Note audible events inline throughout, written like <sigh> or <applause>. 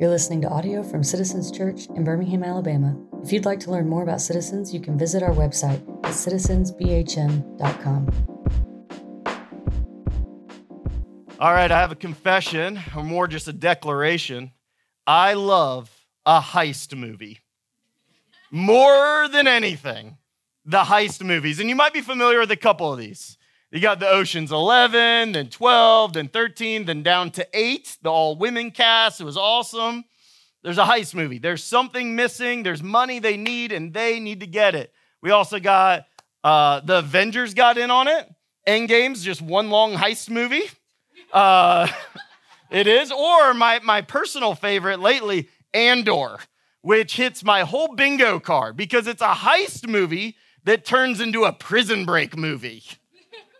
You're listening to audio from Citizens Church in Birmingham, Alabama. If you'd like to learn more about Citizens, you can visit our website at citizensbhm.com. All right, I have a confession, or more just a declaration. I love a heist movie more than anything. The heist movies. And you might be familiar with a couple of these. You got the Ocean's 11, then 12, then 13, then down to 8, the all women cast. It was awesome. There's a heist movie. There's something missing. There's money they need, and they need to get it. We also got uh, the Avengers got in on it. Endgame's just one long heist movie. Uh, <laughs> it is. Or my, my personal favorite lately, Andor, which hits my whole bingo card because it's a heist movie that turns into a prison break movie.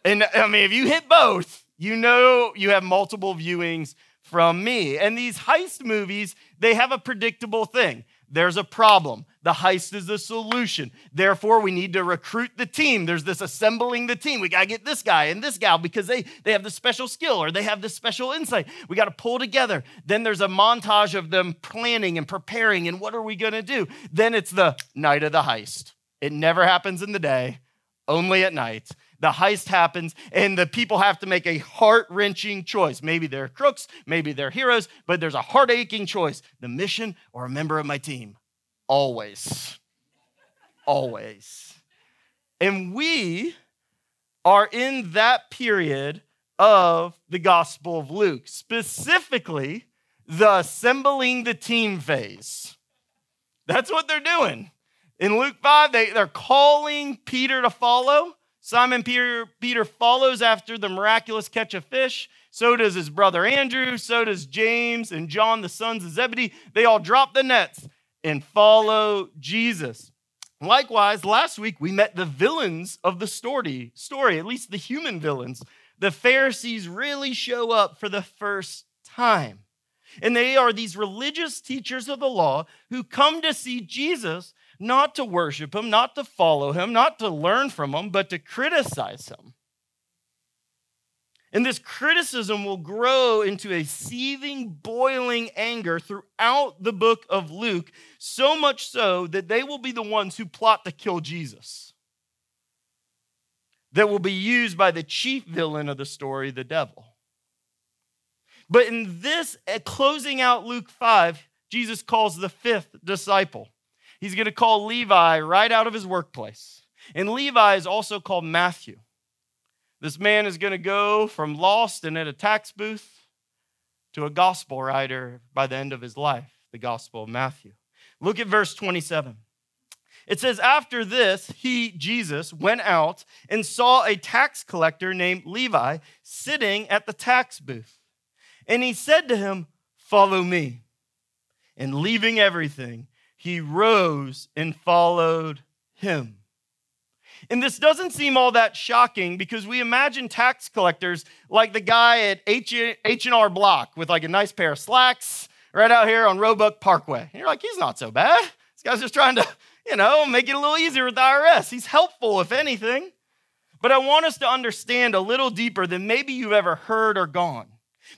And I mean, if you hit both, you know you have multiple viewings from me. And these heist movies, they have a predictable thing. There's a problem. The heist is the solution. Therefore, we need to recruit the team. There's this assembling the team. We got to get this guy and this gal because they, they have the special skill or they have the special insight. We got to pull together. Then there's a montage of them planning and preparing and what are we going to do? Then it's the night of the heist. It never happens in the day, only at night the heist happens, and the people have to make a heart wrenching choice. Maybe they're crooks, maybe they're heroes, but there's a heart aching choice the mission or a member of my team. Always. Always. And we are in that period of the Gospel of Luke, specifically the assembling the team phase. That's what they're doing. In Luke 5, they, they're calling Peter to follow. Simon Peter, Peter follows after the miraculous catch of fish. So does his brother Andrew. So does James and John, the sons of Zebedee. They all drop the nets and follow Jesus. Likewise, last week we met the villains of the story, story, at least the human villains. The Pharisees really show up for the first time. And they are these religious teachers of the law who come to see Jesus not to worship him, not to follow him, not to learn from him, but to criticize him. And this criticism will grow into a seething, boiling anger throughout the book of Luke, so much so that they will be the ones who plot to kill Jesus. That will be used by the chief villain of the story, the devil. But in this, uh, closing out Luke 5, Jesus calls the fifth disciple. He's going to call Levi right out of his workplace. And Levi is also called Matthew. This man is going to go from lost and at a tax booth to a gospel writer by the end of his life, the Gospel of Matthew. Look at verse 27. It says, After this, he, Jesus, went out and saw a tax collector named Levi sitting at the tax booth. And he said to him, Follow me. And leaving everything, he rose and followed him. And this doesn't seem all that shocking because we imagine tax collectors like the guy at H&R Block with like a nice pair of slacks right out here on Roebuck Parkway. And you're like, he's not so bad. This guy's just trying to, you know, make it a little easier with the IRS. He's helpful, if anything. But I want us to understand a little deeper than maybe you've ever heard or gone.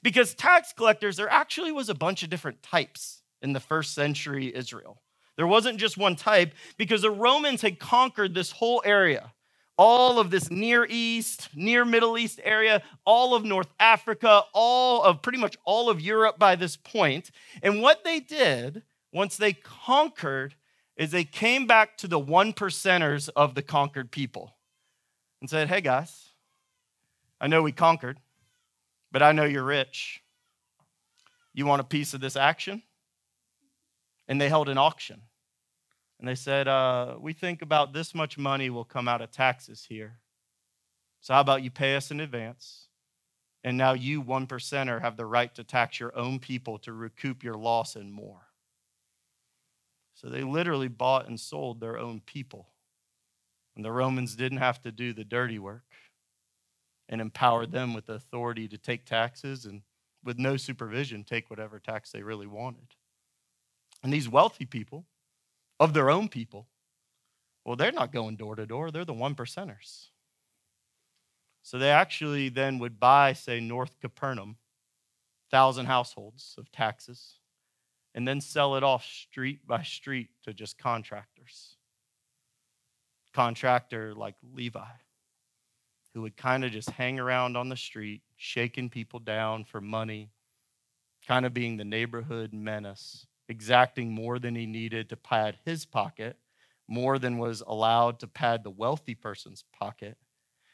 Because tax collectors, there actually was a bunch of different types in the first century Israel. There wasn't just one type because the Romans had conquered this whole area. All of this Near East, Near Middle East area, all of North Africa, all of pretty much all of Europe by this point. And what they did once they conquered is they came back to the one percenters of the conquered people and said, Hey guys, I know we conquered, but I know you're rich. You want a piece of this action? And they held an auction. And they said, uh, We think about this much money will come out of taxes here. So, how about you pay us in advance? And now you, one percenter, have the right to tax your own people to recoup your loss and more. So they literally bought and sold their own people. And the Romans didn't have to do the dirty work and empowered them with the authority to take taxes and with no supervision take whatever tax they really wanted. And these wealthy people, of their own people, well, they're not going door to door. They're the one percenters. So they actually then would buy, say, North Capernaum, thousand households of taxes. and then sell it off street by street to just contractors. Contractor like Levi, who would kind of just hang around on the street, shaking people down for money, kind of being the neighborhood menace, exacting more than he needed to pad his pocket, more than was allowed to pad the wealthy person's pocket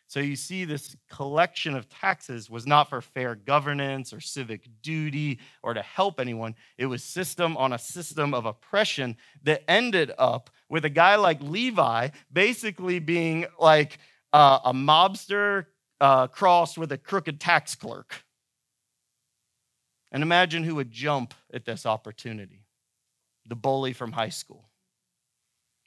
so you see, this collection of taxes was not for fair governance or civic duty or to help anyone. It was system on a system of oppression that ended up with a guy like Levi basically being like uh, a mobster uh, crossed with a crooked tax clerk. And imagine who would jump at this opportunity the bully from high school,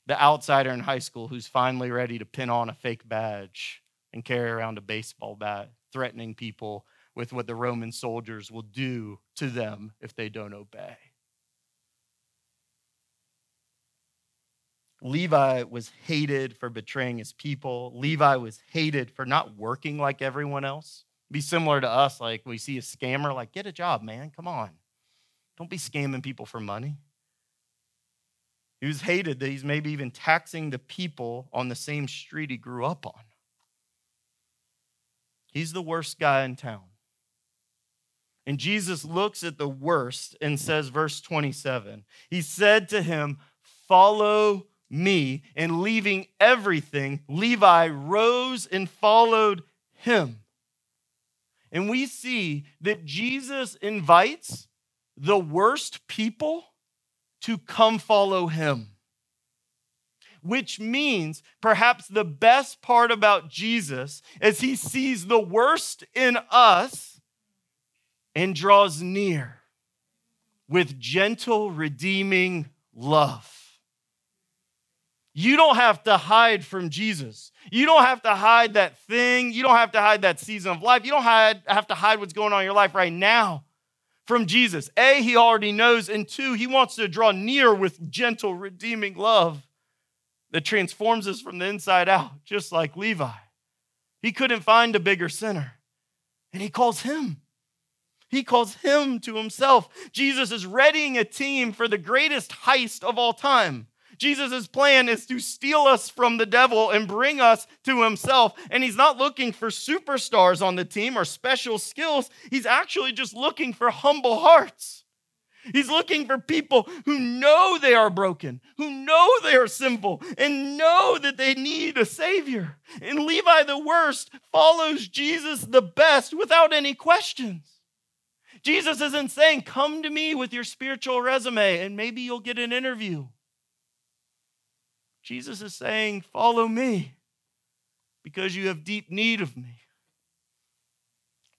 the outsider in high school who's finally ready to pin on a fake badge and carry around a baseball bat, threatening people with what the Roman soldiers will do to them if they don't obey. Levi was hated for betraying his people. Levi was hated for not working like everyone else. Be similar to us, like we see a scammer, like, get a job, man. Come on. Don't be scamming people for money. He was hated that he's maybe even taxing the people on the same street he grew up on. He's the worst guy in town. And Jesus looks at the worst and says, verse 27, He said to him, Follow me. And leaving everything, Levi rose and followed him. And we see that Jesus invites the worst people to come follow him which means perhaps the best part about Jesus is he sees the worst in us and draws near with gentle, redeeming love. You don't have to hide from Jesus. You don't have to hide that thing. You don't have to hide that season of life. You don't have to hide what's going on in your life right now from Jesus. A, he already knows. And two, he wants to draw near with gentle, redeeming love that transforms us from the inside out, just like Levi. He couldn't find a bigger sinner, and he calls him. He calls him to himself. Jesus is readying a team for the greatest heist of all time. Jesus' plan is to steal us from the devil and bring us to himself. And he's not looking for superstars on the team or special skills. He's actually just looking for humble hearts. He's looking for people who know they are broken, who know they are sinful, and know that they need a Savior. And Levi the worst follows Jesus the best without any questions. Jesus isn't saying, Come to me with your spiritual resume and maybe you'll get an interview. Jesus is saying, Follow me because you have deep need of me.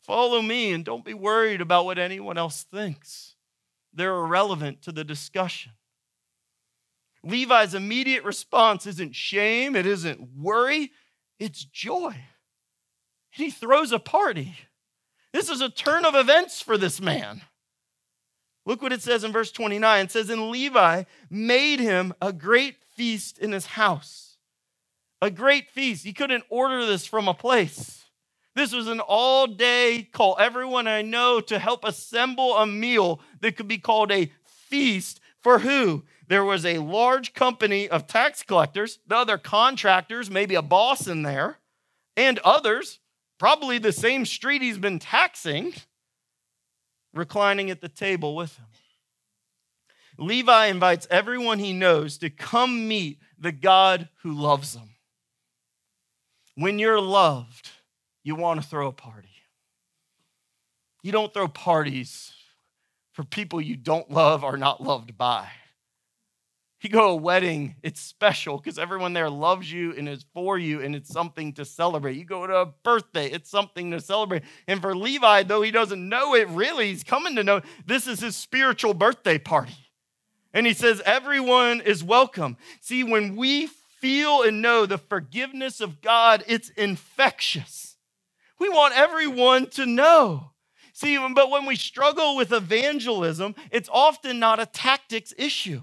Follow me and don't be worried about what anyone else thinks they're irrelevant to the discussion. Levi's immediate response isn't shame, it isn't worry, it's joy. And he throws a party. This is a turn of events for this man. Look what it says in verse 29. It says, And Levi made him a great feast in his house. A great feast. He couldn't order this from a place. This was an all day call everyone I know to help assemble a meal that could be called a feast for who? There was a large company of tax collectors, the other contractors, maybe a boss in there, and others, probably the same street he's been taxing, reclining at the table with him. Levi invites everyone he knows to come meet the God who loves them. When you're loved, you want to throw a party. You don't throw parties for people you don't love or not loved by. You go to a wedding, it's special because everyone there loves you and is for you, and it's something to celebrate. You go to a birthday, it's something to celebrate. And for Levi, though he doesn't know it really, he's coming to know this is his spiritual birthday party. And he says, Everyone is welcome. See, when we feel and know the forgiveness of God, it's infectious. We want everyone to know. See, but when we struggle with evangelism, it's often not a tactics issue,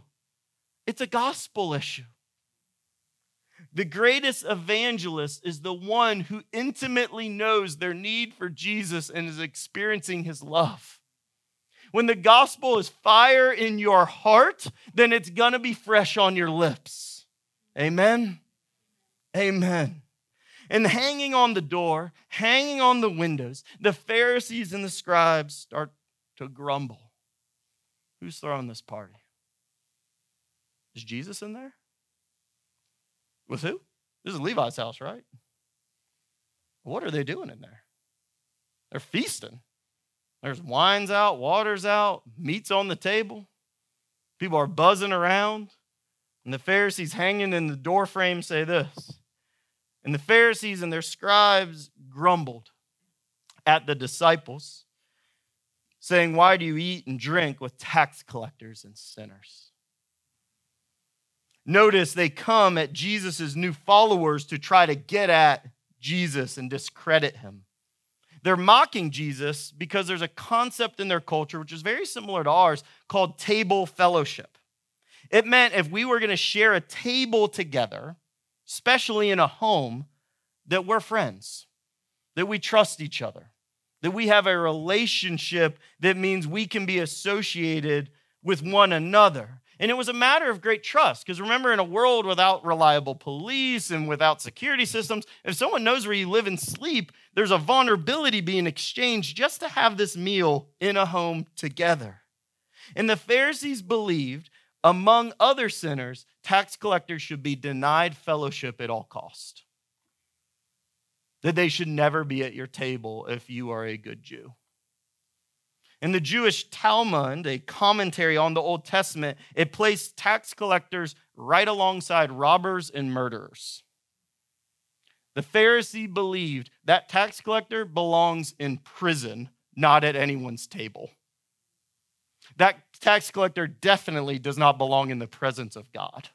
it's a gospel issue. The greatest evangelist is the one who intimately knows their need for Jesus and is experiencing his love. When the gospel is fire in your heart, then it's going to be fresh on your lips. Amen. Amen. And hanging on the door, hanging on the windows, the Pharisees and the scribes start to grumble. Who's throwing this party? Is Jesus in there? With who? This is Levi's house, right? What are they doing in there? They're feasting. There's wines out, water's out, meat's on the table. People are buzzing around. And the Pharisees hanging in the doorframe say this. And the Pharisees and their scribes grumbled at the disciples, saying, Why do you eat and drink with tax collectors and sinners? Notice they come at Jesus' new followers to try to get at Jesus and discredit him. They're mocking Jesus because there's a concept in their culture, which is very similar to ours, called table fellowship. It meant if we were going to share a table together, especially in a home, that we're friends, that we trust each other, that we have a relationship that means we can be associated with one another. And it was a matter of great trust because remember, in a world without reliable police and without security systems, if someone knows where you live and sleep, there's a vulnerability being exchanged just to have this meal in a home together. And the Pharisees believed, among other sinners, tax collectors should be denied fellowship at all cost. That they should never be at your table if you are a good Jew. In the Jewish Talmud, a commentary on the Old Testament, it placed tax collectors right alongside robbers and murderers. The Pharisee believed that tax collector belongs in prison, not at anyone's table. That tax collector definitely does not belong in the presence of God.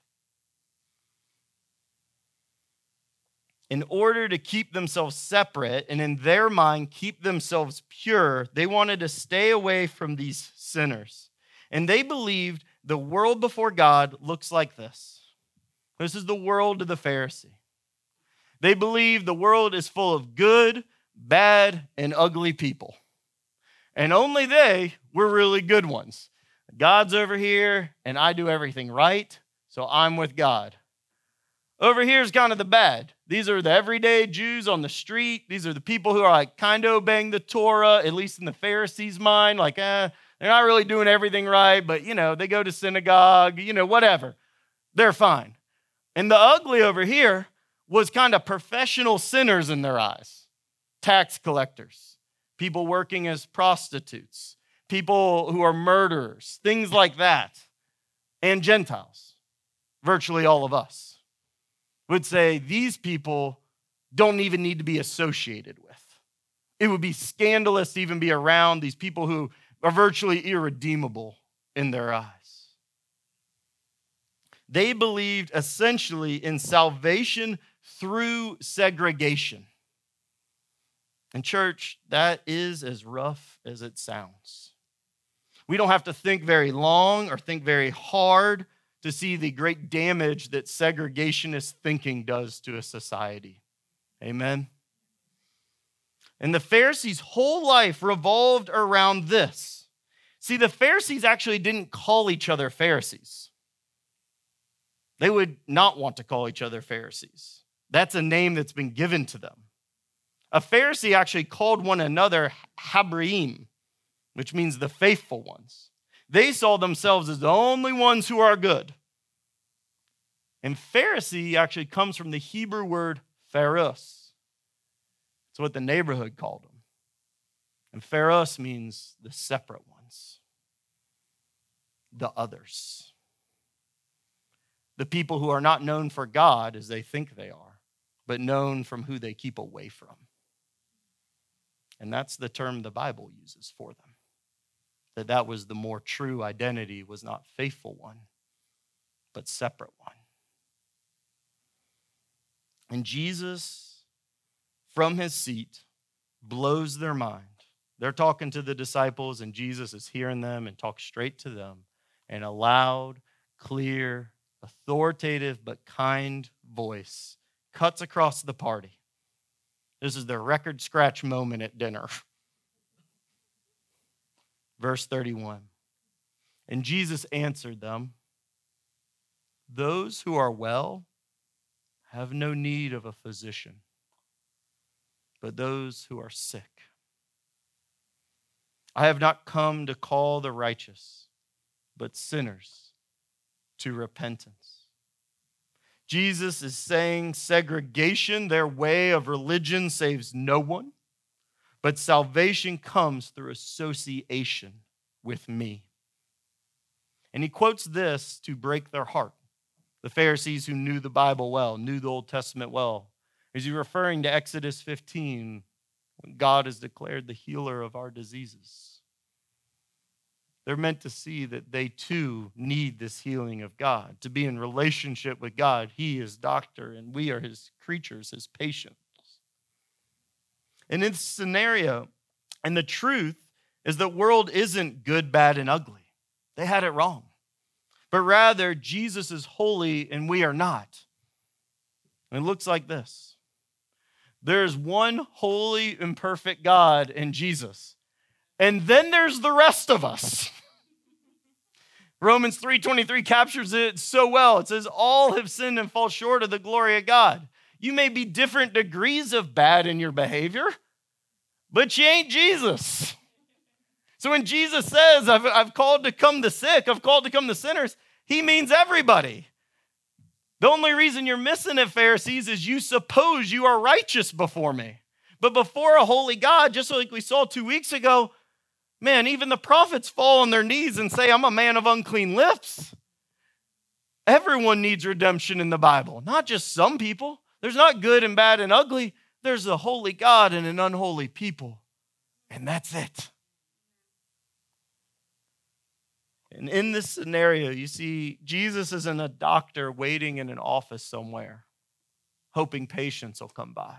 in order to keep themselves separate and in their mind keep themselves pure, they wanted to stay away from these sinners. And they believed the world before God looks like this. This is the world of the Pharisee. They believe the world is full of good, bad, and ugly people. And only they were really good ones. God's over here, and I do everything right, so I'm with God. Over here is kind of the bad. These are the everyday Jews on the street. These are the people who are like kind of obeying the Torah, at least in the Pharisees' mind. Like, eh, they're not really doing everything right, but you know, they go to synagogue, you know, whatever. They're fine. And the ugly over here was kind of professional sinners in their eyes tax collectors, people working as prostitutes, people who are murderers, things like that, and Gentiles, virtually all of us would say these people don't even need to be associated with. It would be scandalous to even be around these people who are virtually irredeemable in their eyes. They believed essentially in salvation through segregation. And, church, that is as rough as it sounds. We don't have to think very long or think very hard to see the great damage that segregationist thinking does to a society. Amen. And the Pharisees' whole life revolved around this. See, the Pharisees actually didn't call each other Pharisees. They would not want to call each other Pharisees. That's a name that's been given to them. A Pharisee actually called one another Habraim, which means the faithful ones. They saw themselves as the only ones who are good. And Pharisee actually comes from the Hebrew word pharos. It's what the neighborhood called them. And pharos means the separate ones, the others. The people who are not known for God as they think they are, but known from who they keep away from. And that's the term the Bible uses for them. That that was the more true identity was not faithful one but separate one. And jesus from his seat blows their mind. They're talking to the disciples and jesus is hearing them and talks straight to them in a loud clear authoritative but kind voice cuts across the party this is the record scratch moment at dinner Verse 31. And Jesus answered them Those who are well have no need of a physician, but those who are sick. I have not come to call the righteous, but sinners to repentance. Jesus is saying segregation, their way of religion, saves no one, but salvation comes through association with me. And he quotes this to break their heart. The Pharisees who knew the Bible well, knew the Old Testament well. Is he referring to Exodus 15 when God is declared the healer of our diseases? They're meant to see that they too need this healing of God, to be in relationship with God. He is doctor, and we are his creatures, his patients. And in this scenario, and the truth is that world isn't good, bad, and ugly. They had it wrong. But rather, Jesus is holy and we are not. And it looks like this there's one holy and perfect God in Jesus. And then there's the rest of us. Romans 3:23 captures it so well. It says all have sinned and fall short of the glory of God. You may be different degrees of bad in your behavior, but you ain't Jesus. So when Jesus says, I've, I've called to come the sick, I've called to come the sinners, he means everybody. The only reason you're missing it, Pharisees, is you suppose you are righteous before me. But before a holy God, just like we saw two weeks ago, man, even the prophets fall on their knees and say, I'm a man of unclean lips. Everyone needs redemption in the Bible, not just some people. There's not good and bad and ugly. There's a holy God and an unholy people. And that's it. And in this scenario, you see, Jesus isn't a doctor waiting in an office somewhere, hoping patients will come by.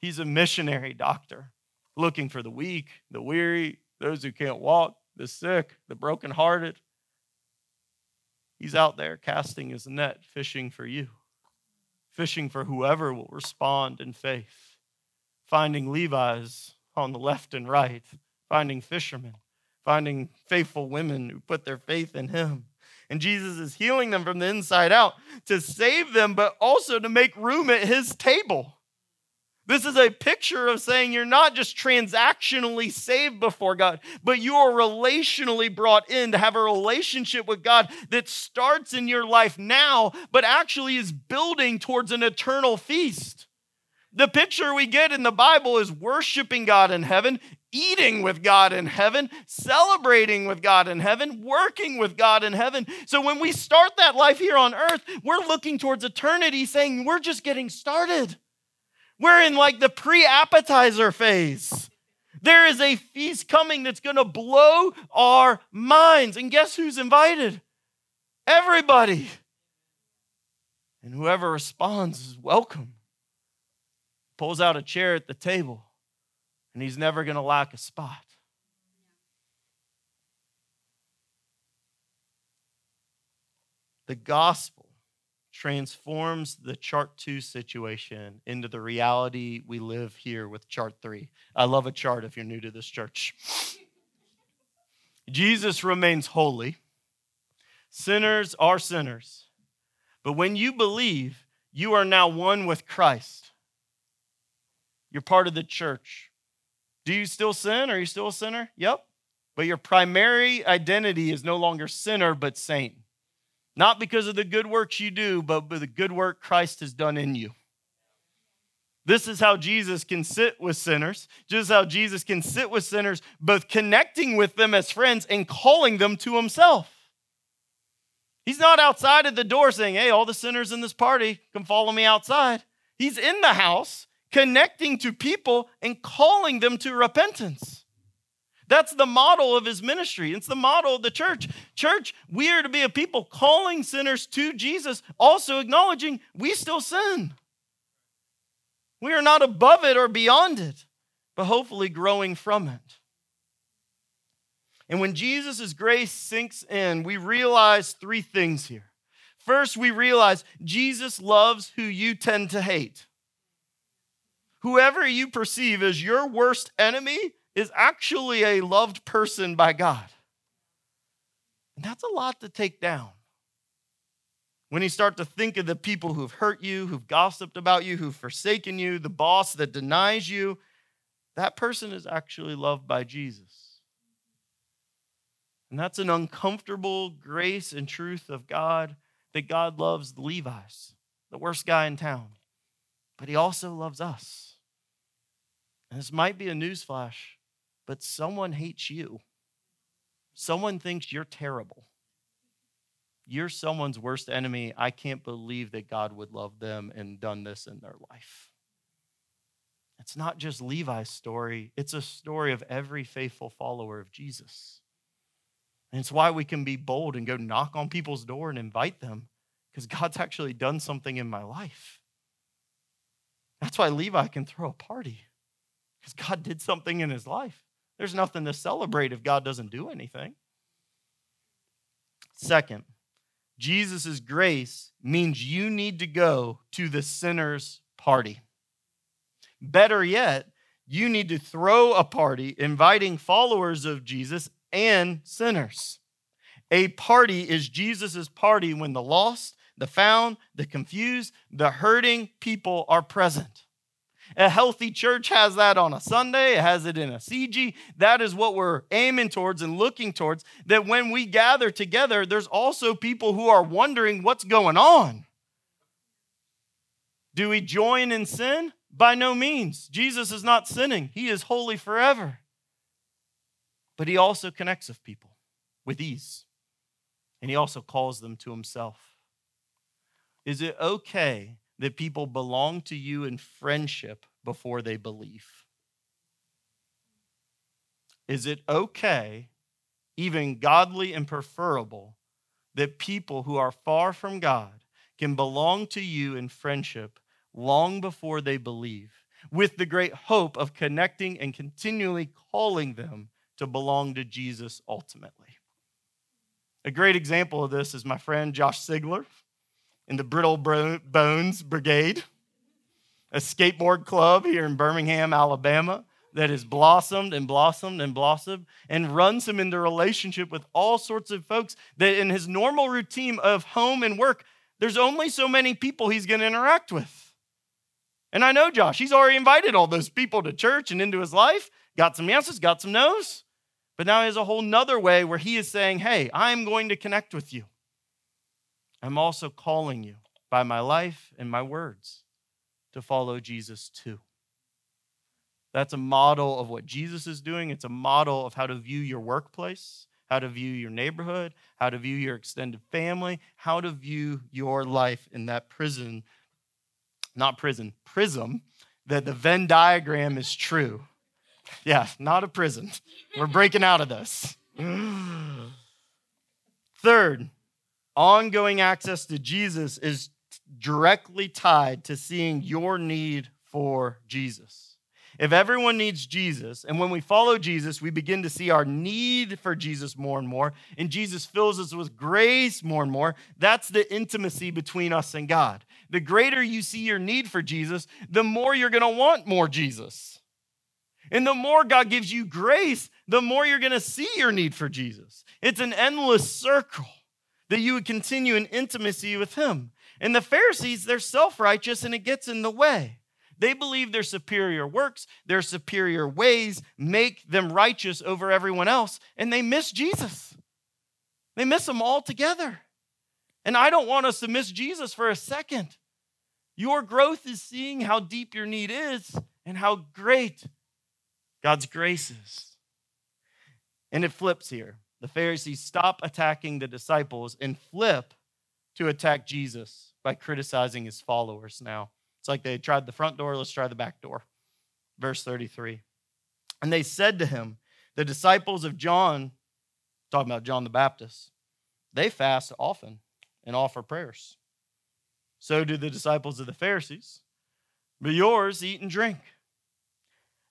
He's a missionary doctor looking for the weak, the weary, those who can't walk, the sick, the brokenhearted. He's out there casting his net, fishing for you, fishing for whoever will respond in faith, finding Levi's on the left and right, finding fishermen finding faithful women who put their faith in him. And Jesus is healing them from the inside out to save them, but also to make room at his table. This is a picture of saying you're not just transactionally saved before God, but you are relationally brought in to have a relationship with God that starts in your life now, but actually is building towards an eternal feast. The picture we get in the Bible is worshiping God in heaven, eating with God in heaven, celebrating with God in heaven, working with God in heaven. So when we start that life here on earth, we're looking towards eternity saying we're just getting started. We're in like the pre appetizer phase. There is a feast coming that's going to blow our minds. And guess who's invited? Everybody. And whoever responds is welcome. Pulls out a chair at the table and he's never going to lack a spot. The gospel transforms the chart two situation into the reality we live here with chart three. I love a chart if you're new to this church. Jesus remains holy. Sinners are sinners. But when you believe, you are now one with Christ. You're part of the church. Do you still sin? Are you still a sinner? Yep. But your primary identity is no longer sinner, but saint. Not because of the good works you do, but the good work Christ has done in you. This is how Jesus can sit with sinners, just how Jesus can sit with sinners, both connecting with them as friends and calling them to himself. He's not outside of the door saying, Hey, all the sinners in this party can follow me outside. He's in the house connecting to people and calling them to repentance. That's the model of his ministry. It's the model of the church. Church, we are to be a people calling sinners to Jesus, also acknowledging we still sin. We are not above it or beyond it, but hopefully growing from it. And when Jesus' grace sinks in, we realize three things here. First, we realize Jesus loves who you tend to hate. Whoever you perceive as your worst enemy, is actually a loved person by God. And that's a lot to take down. When you start to think of the people who've hurt you, who've gossiped about you, who've forsaken you, the boss that denies you, that person is actually loved by Jesus. And that's an uncomfortable grace and truth of God that God loves the Levi's, the worst guy in town, but he also loves us. And this might be a newsflash, but someone hates you. Someone thinks you're terrible. You're someone's worst enemy. I can't believe that God would love them and done this in their life. It's not just Levi's story, it's a story of every faithful follower of Jesus. And it's why we can be bold and go knock on people's door and invite them because God's actually done something in my life. That's why Levi can throw a party because God did something in his life. There's nothing to celebrate if God doesn't do anything. Second, Jesus' grace means you need to go to the sinner's party. Better yet, you need to throw a party inviting followers of Jesus and sinners. A party is Jesus' party when the lost, the found, the confused, the hurting people are present. A healthy church has that on a Sunday, it has it in a CG. That is what we're aiming towards and looking towards. That when we gather together, there's also people who are wondering what's going on. Do we join in sin? By no means. Jesus is not sinning, He is holy forever. But He also connects with people with ease, and He also calls them to Himself. Is it okay that people belong to you in friendship before they believe? Is it okay, even godly and preferable, that people who are far from God can belong to you in friendship long before they believe, with the great hope of connecting and continually calling them to belong to Jesus ultimately? A great example of this is my friend Josh Sigler in the Brittle Bones Brigade, a skateboard club here in Birmingham, Alabama, that has blossomed and blossomed and blossomed and runs him into relationship with all sorts of folks that in his normal routine of home and work, there's only so many people he's going to interact with. And I know Josh, he's already invited all those people to church and into his life, got some yeses, got some nos. But now he has a whole nother way where he is saying, Hey, I'm going to connect with you. I'm also calling you by my life and my words to follow Jesus too. That's a model of what Jesus is doing. It's a model of how to view your workplace, how to view your neighborhood, how to view your extended family, how to view your life in that prison, not prison, prism, that the Venn diagram is true. Yeah, not a prison. We're breaking out of this. <laughs> Third, ongoing access to Jesus is directly tied to seeing your need for Jesus. If everyone needs Jesus, and when we follow Jesus, we begin to see our need for Jesus more and more, and Jesus fills us with grace more and more, that's the intimacy between us and God. The greater you see your need for Jesus, the more you're gonna want more Jesus. And the more God gives you grace, the more you're gonna see your need for Jesus. It's an endless circle that you would continue in intimacy with him. And the Pharisees, they're self righteous and it gets in the way. They believe their superior works, their superior ways make them righteous over everyone else, and they miss Jesus. They miss him altogether. And I don't want us to miss Jesus for a second. Your growth is seeing how deep your need is and how great God's grace is. And it flips here the Pharisees stop attacking the disciples and flip to attack Jesus by criticizing his followers now. It's like they tried the front door, let's try the back door. Verse 33. And they said to him, The disciples of John, talking about John the Baptist, they fast often and offer prayers. So do the disciples of the Pharisees. But yours eat and drink.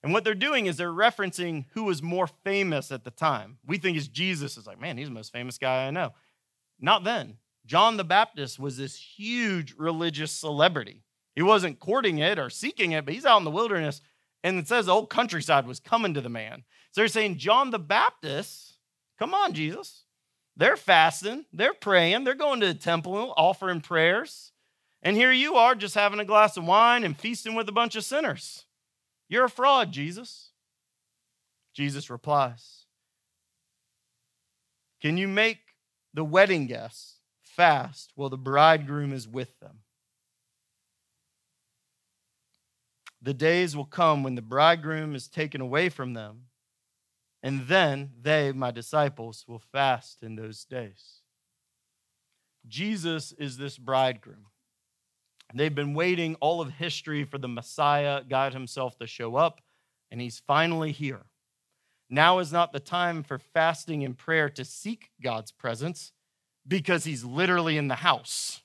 And what they're doing is they're referencing who was more famous at the time. We think it's Jesus. It's like, man, he's the most famous guy I know. Not then. John the Baptist was this huge religious celebrity. He wasn't courting it or seeking it, but he's out in the wilderness And it says the whole countryside was coming to the man. So they're saying, John the Baptist, come on, Jesus. They're fasting, they're praying, they're going to the temple, offering prayers. And here you are just having a glass of wine and feasting with a bunch of sinners. You're a fraud, Jesus. Jesus replies, Can you make the wedding guests fast while the bridegroom is with them? The days will come when the bridegroom is taken away from them, and then they, my disciples, will fast in those days. Jesus is this bridegroom. They've been waiting all of history for the Messiah, God Himself, to show up, and He's finally here. Now is not the time for fasting and prayer to seek God's presence because He's literally in the house.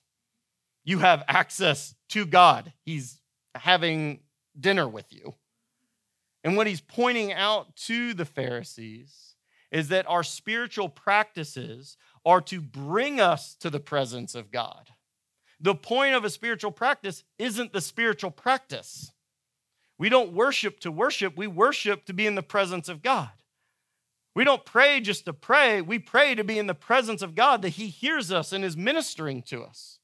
You have access to God, He's having dinner with you. And what He's pointing out to the Pharisees is that our spiritual practices are to bring us to the presence of God. The point of a spiritual practice isn't the spiritual practice. We don't worship to worship, we worship to be in the presence of God. We don't pray just to pray, we pray to be in the presence of God, that He hears us and is ministering to us.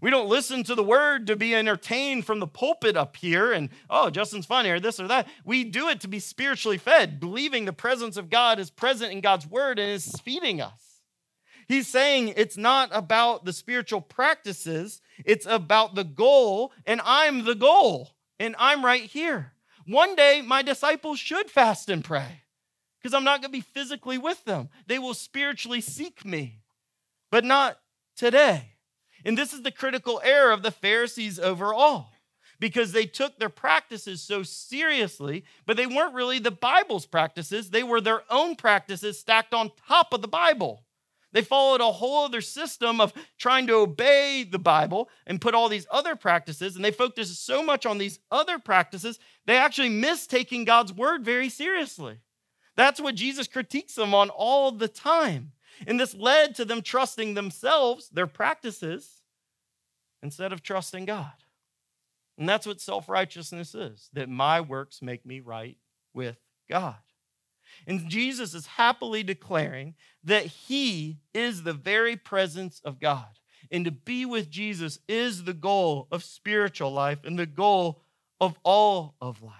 We don't listen to the word to be entertained from the pulpit up here and, oh, Justin's funny or this or that. We do it to be spiritually fed, believing the presence of God is present in God's word and is feeding us. He's saying it's not about the spiritual practices, it's about the goal, and I'm the goal, and I'm right here. One day, my disciples should fast and pray because I'm not going to be physically with them. They will spiritually seek me, but not today. And this is the critical error of the Pharisees overall because they took their practices so seriously, but they weren't really the Bible's practices. They were their own practices stacked on top of the Bible. They followed a whole other system of trying to obey the Bible and put all these other practices, and they focused so much on these other practices, they actually missed taking God's word very seriously. That's what Jesus critiques them on all the time. And this led to them trusting themselves, their practices, instead of trusting God. And that's what self righteousness is that my works make me right with God. And Jesus is happily declaring that he is the very presence of God. And to be with Jesus is the goal of spiritual life and the goal of all of life.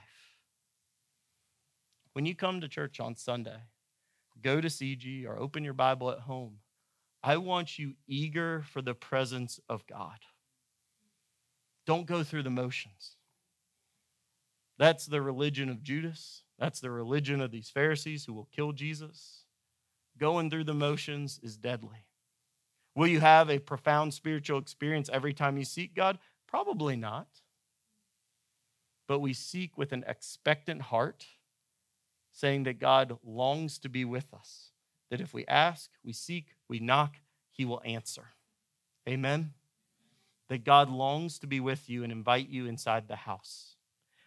When you come to church on Sunday, go to CG or open your Bible at home, I want you eager for the presence of God. Don't go through the motions. That's the religion of Judas. That's the religion of these Pharisees who will kill Jesus. Going through the motions is deadly. Will you have a profound spiritual experience every time you seek God? Probably not. But we seek with an expectant heart, saying that God longs to be with us. That if we ask, we seek, we knock, He will answer. Amen? That God longs to be with you and invite you inside the house.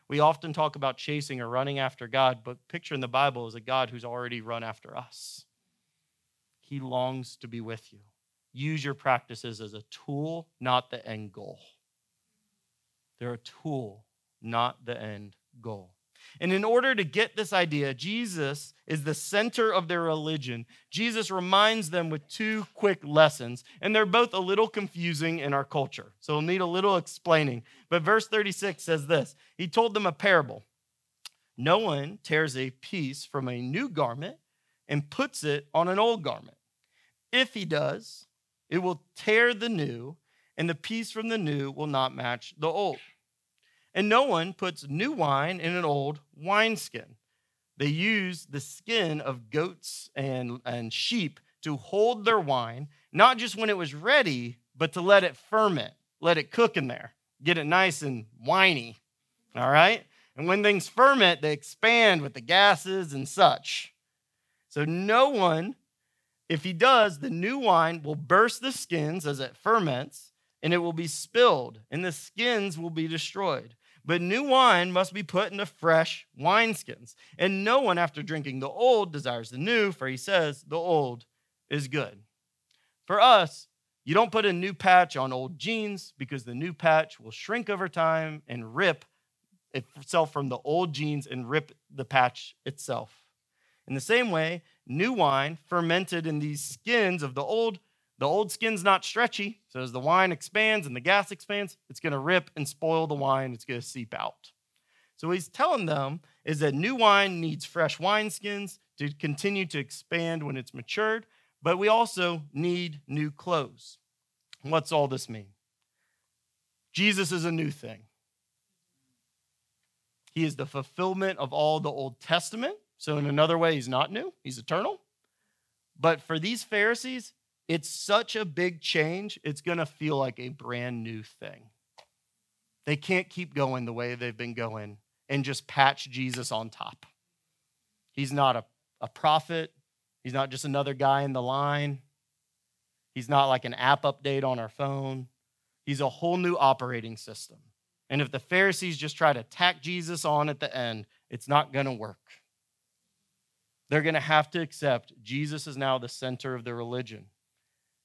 We often talk about chasing or running after God, but picture in the Bible is a God who's already run after us. He longs to be with you. Use your practices as a tool, not the end goal. They're a tool, not the end goal. And in order to get this idea, Jesus is the center of their religion. Jesus reminds them with two quick lessons, and they're both a little confusing in our culture. So we'll need a little explaining. But verse 36 says this He told them a parable No one tears a piece from a new garment and puts it on an old garment. If he does, it will tear the new, and the piece from the new will not match the old. And no one puts new wine in an old wineskin. They use the skin of goats and, and sheep to hold their wine, not just when it was ready, but to let it ferment, let it cook in there, get it nice and winey. All right? And when things ferment, they expand with the gases and such. So, no one, if he does, the new wine will burst the skins as it ferments, and it will be spilled, and the skins will be destroyed. But new wine must be put into fresh wineskins. And no one, after drinking the old, desires the new, for he says, the old is good. For us, you don't put a new patch on old jeans because the new patch will shrink over time and rip itself from the old jeans and rip the patch itself. In the same way, new wine fermented in these skins of the old, the old skin's not stretchy. So as the wine expands and the gas expands, it's going to rip and spoil the wine. It's going to seep out. So what he's telling them is that new wine needs fresh wine skins to continue to expand when it's matured, but we also need new clothes. What's all this mean? Jesus is a new thing. He is the fulfillment of all the Old Testament. So, in another way, he's not new, he's eternal. But for these Pharisees, it's such a big change, it's going to feel like a brand new thing. They can't keep going the way they've been going and just patch Jesus on top. He's not a, a prophet, he's not just another guy in the line, he's not like an app update on our phone. He's a whole new operating system. And if the Pharisees just try to tack Jesus on at the end, it's not going to work. They're going to have to accept Jesus is now the center of their religion.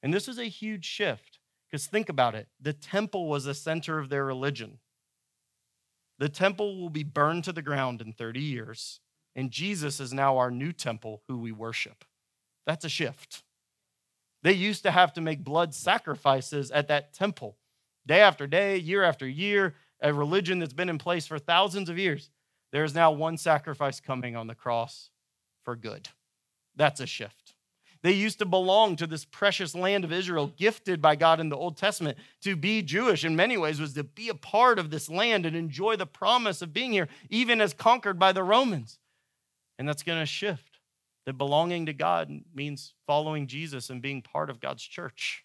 And this is a huge shift because think about it the temple was the center of their religion. The temple will be burned to the ground in 30 years, and Jesus is now our new temple who we worship. That's a shift. They used to have to make blood sacrifices at that temple day after day, year after year, a religion that's been in place for thousands of years. There is now one sacrifice coming on the cross for good. That's a shift. They used to belong to this precious land of Israel, gifted by God in the Old Testament. To be Jewish, in many ways, was to be a part of this land and enjoy the promise of being here, even as conquered by the Romans. And that's going to shift. That belonging to God means following Jesus and being part of God's church.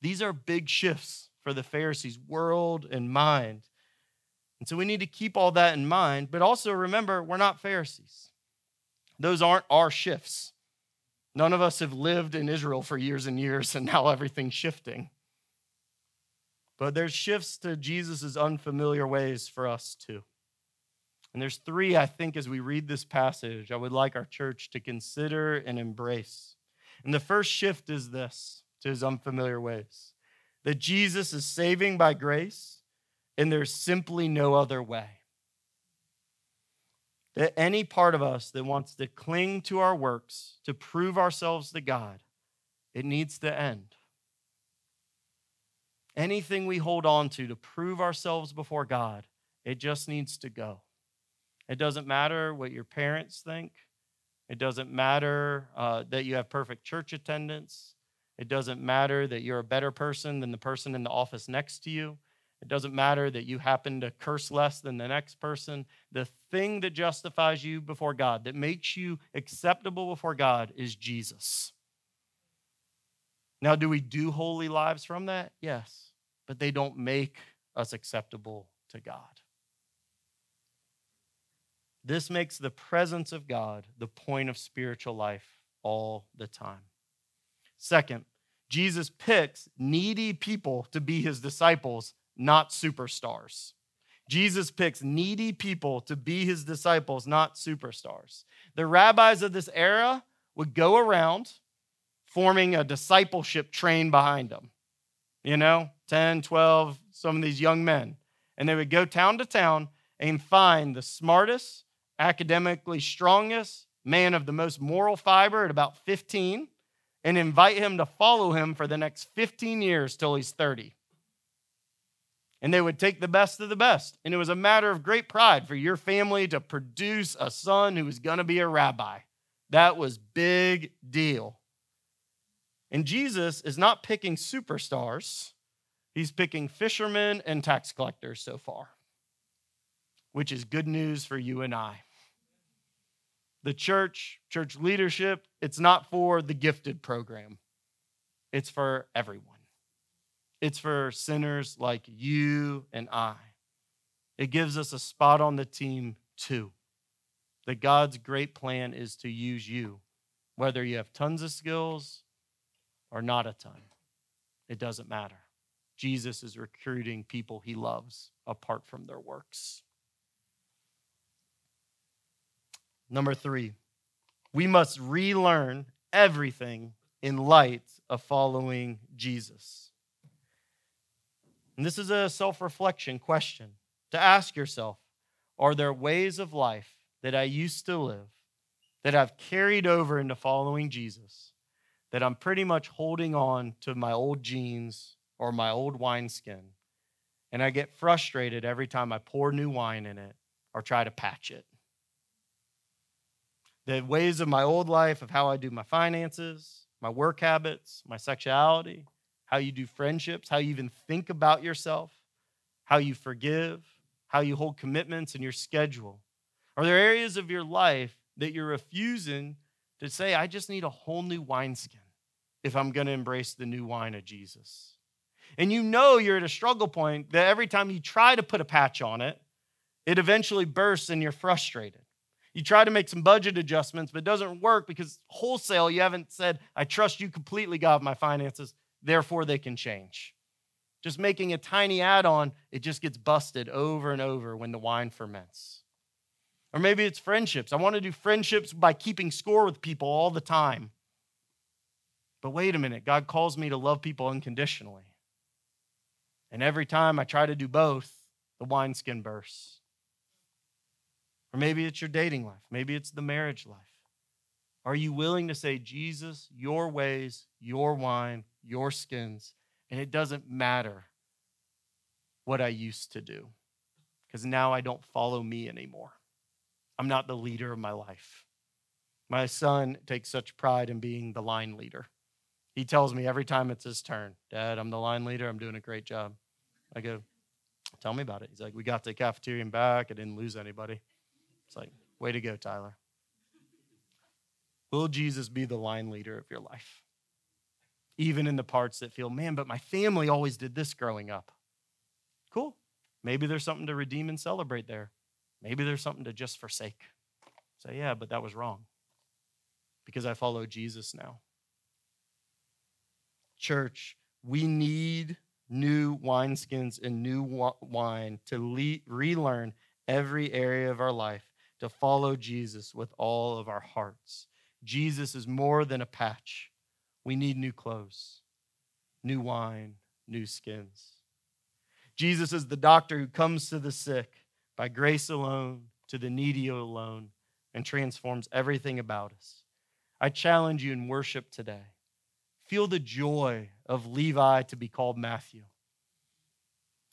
These are big shifts for the Pharisees' world and mind. And so we need to keep all that in mind, but also remember, we're not Pharisees. Those aren't our shifts. None of us have lived in Israel for years and years, and now everything's shifting. But there's shifts to Jesus' unfamiliar ways for us too. And there's three, I think, as we read this passage, I would like our church to consider and embrace. And the first shift is this to his unfamiliar ways that Jesus is saving by grace, and there's simply no other way. That any part of us that wants to cling to our works to prove ourselves to God, it needs to end. Anything we hold on to to prove ourselves before God, it just needs to go. It doesn't matter what your parents think. It doesn't matter uh, that you have perfect church attendance. It doesn't matter that you're a better person than the person in the office next to you. It doesn't matter that you happen to curse less than the next person. The thing that justifies you before God, that makes you acceptable before God, is Jesus. Now, do we do holy lives from that? Yes, but they don't make us acceptable to God. This makes the presence of God the point of spiritual life all the time. Second, Jesus picks needy people to be his disciples, not superstars. Jesus picks needy people to be his disciples, not superstars. The rabbis of this era would go around forming a discipleship train behind them. You know, 10, 12, some of these young men. And they would go town to town and find the smartest, academically strongest, man of the most moral fiber at about 15 and invite him to follow him for the next 15 years till he's 30. And they would take the best of the best. And it was a matter of great pride for your family to produce a son who was going to be a rabbi. That was big deal. And Jesus is not picking superstars. He's picking fishermen and tax collectors so far, which is good news for you and I the church, church leadership, it's not for the gifted program, it's for everyone. It's for sinners like you and I. It gives us a spot on the team too. That God's great plan is to use you, whether you have tons of skills or not a ton. It doesn't matter. Jesus is recruiting people he loves apart from their works. Number three, we must relearn everything in light of following Jesus. And this is a self reflection question to ask yourself Are there ways of life that I used to live that I've carried over into following Jesus that I'm pretty much holding on to my old jeans or my old wineskin? And I get frustrated every time I pour new wine in it or try to patch it. The ways of my old life, of how I do my finances, my work habits, my sexuality, how you do friendships, how you even think about yourself, how you forgive, how you hold commitments in your schedule. Are there areas of your life that you're refusing to say, I just need a whole new wineskin if I'm going to embrace the new wine of Jesus? And you know you're at a struggle point that every time you try to put a patch on it, it eventually bursts and you're frustrated. You try to make some budget adjustments, but it doesn't work because wholesale, you haven't said, I trust you completely, God, my finances, therefore they can change. Just making a tiny add on, it just gets busted over and over when the wine ferments. Or maybe it's friendships. I want to do friendships by keeping score with people all the time. But wait a minute, God calls me to love people unconditionally. And every time I try to do both, the wineskin bursts. Or maybe it's your dating life. Maybe it's the marriage life. Are you willing to say, Jesus, your ways, your wine, your skins, and it doesn't matter what I used to do because now I don't follow me anymore. I'm not the leader of my life. My son takes such pride in being the line leader. He tells me every time it's his turn, Dad, I'm the line leader. I'm doing a great job. I go, Tell me about it. He's like, We got the cafeteria back. I didn't lose anybody. It's like, Way to go, Tyler. Will Jesus be the line leader of your life? Even in the parts that feel, man, but my family always did this growing up. Cool. Maybe there's something to redeem and celebrate there. Maybe there's something to just forsake. Say, yeah, but that was wrong because I follow Jesus now. Church, we need new wineskins and new wine to le- relearn every area of our life to follow Jesus with all of our hearts. Jesus is more than a patch. We need new clothes, new wine, new skins. Jesus is the doctor who comes to the sick by grace alone, to the needy alone, and transforms everything about us. I challenge you in worship today. Feel the joy of Levi to be called Matthew.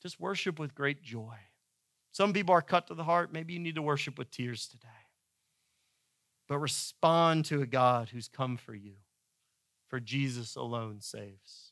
Just worship with great joy. Some people are cut to the heart. Maybe you need to worship with tears today. But respond to a God who's come for you, for Jesus alone saves.